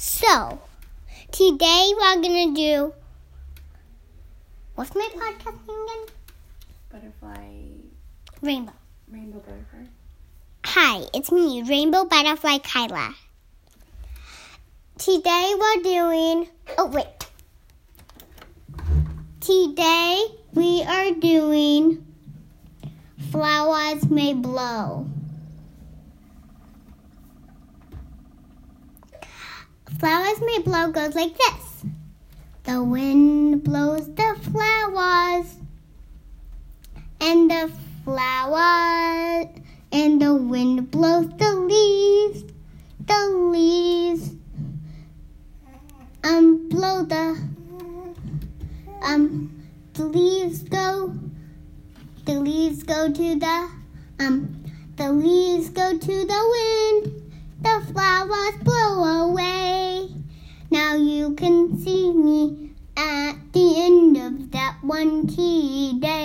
So, today we're gonna do. What's my podcast name again? Butterfly, Rainbow. rainbow butterfly. Hi, it's me, Rainbow Butterfly Kyla. Today we're doing. Oh, wait. Today we are doing Flowers May Blow. Flowers May Blow goes like this. The wind blows the flowers, and the flowers, and the wind blows the leaves, the leaves, um, blow the, um, the leaves go, the leaves go to the, um, the leaves go to the wind, the flowers blow away. Now you can see me at the end of that one key day.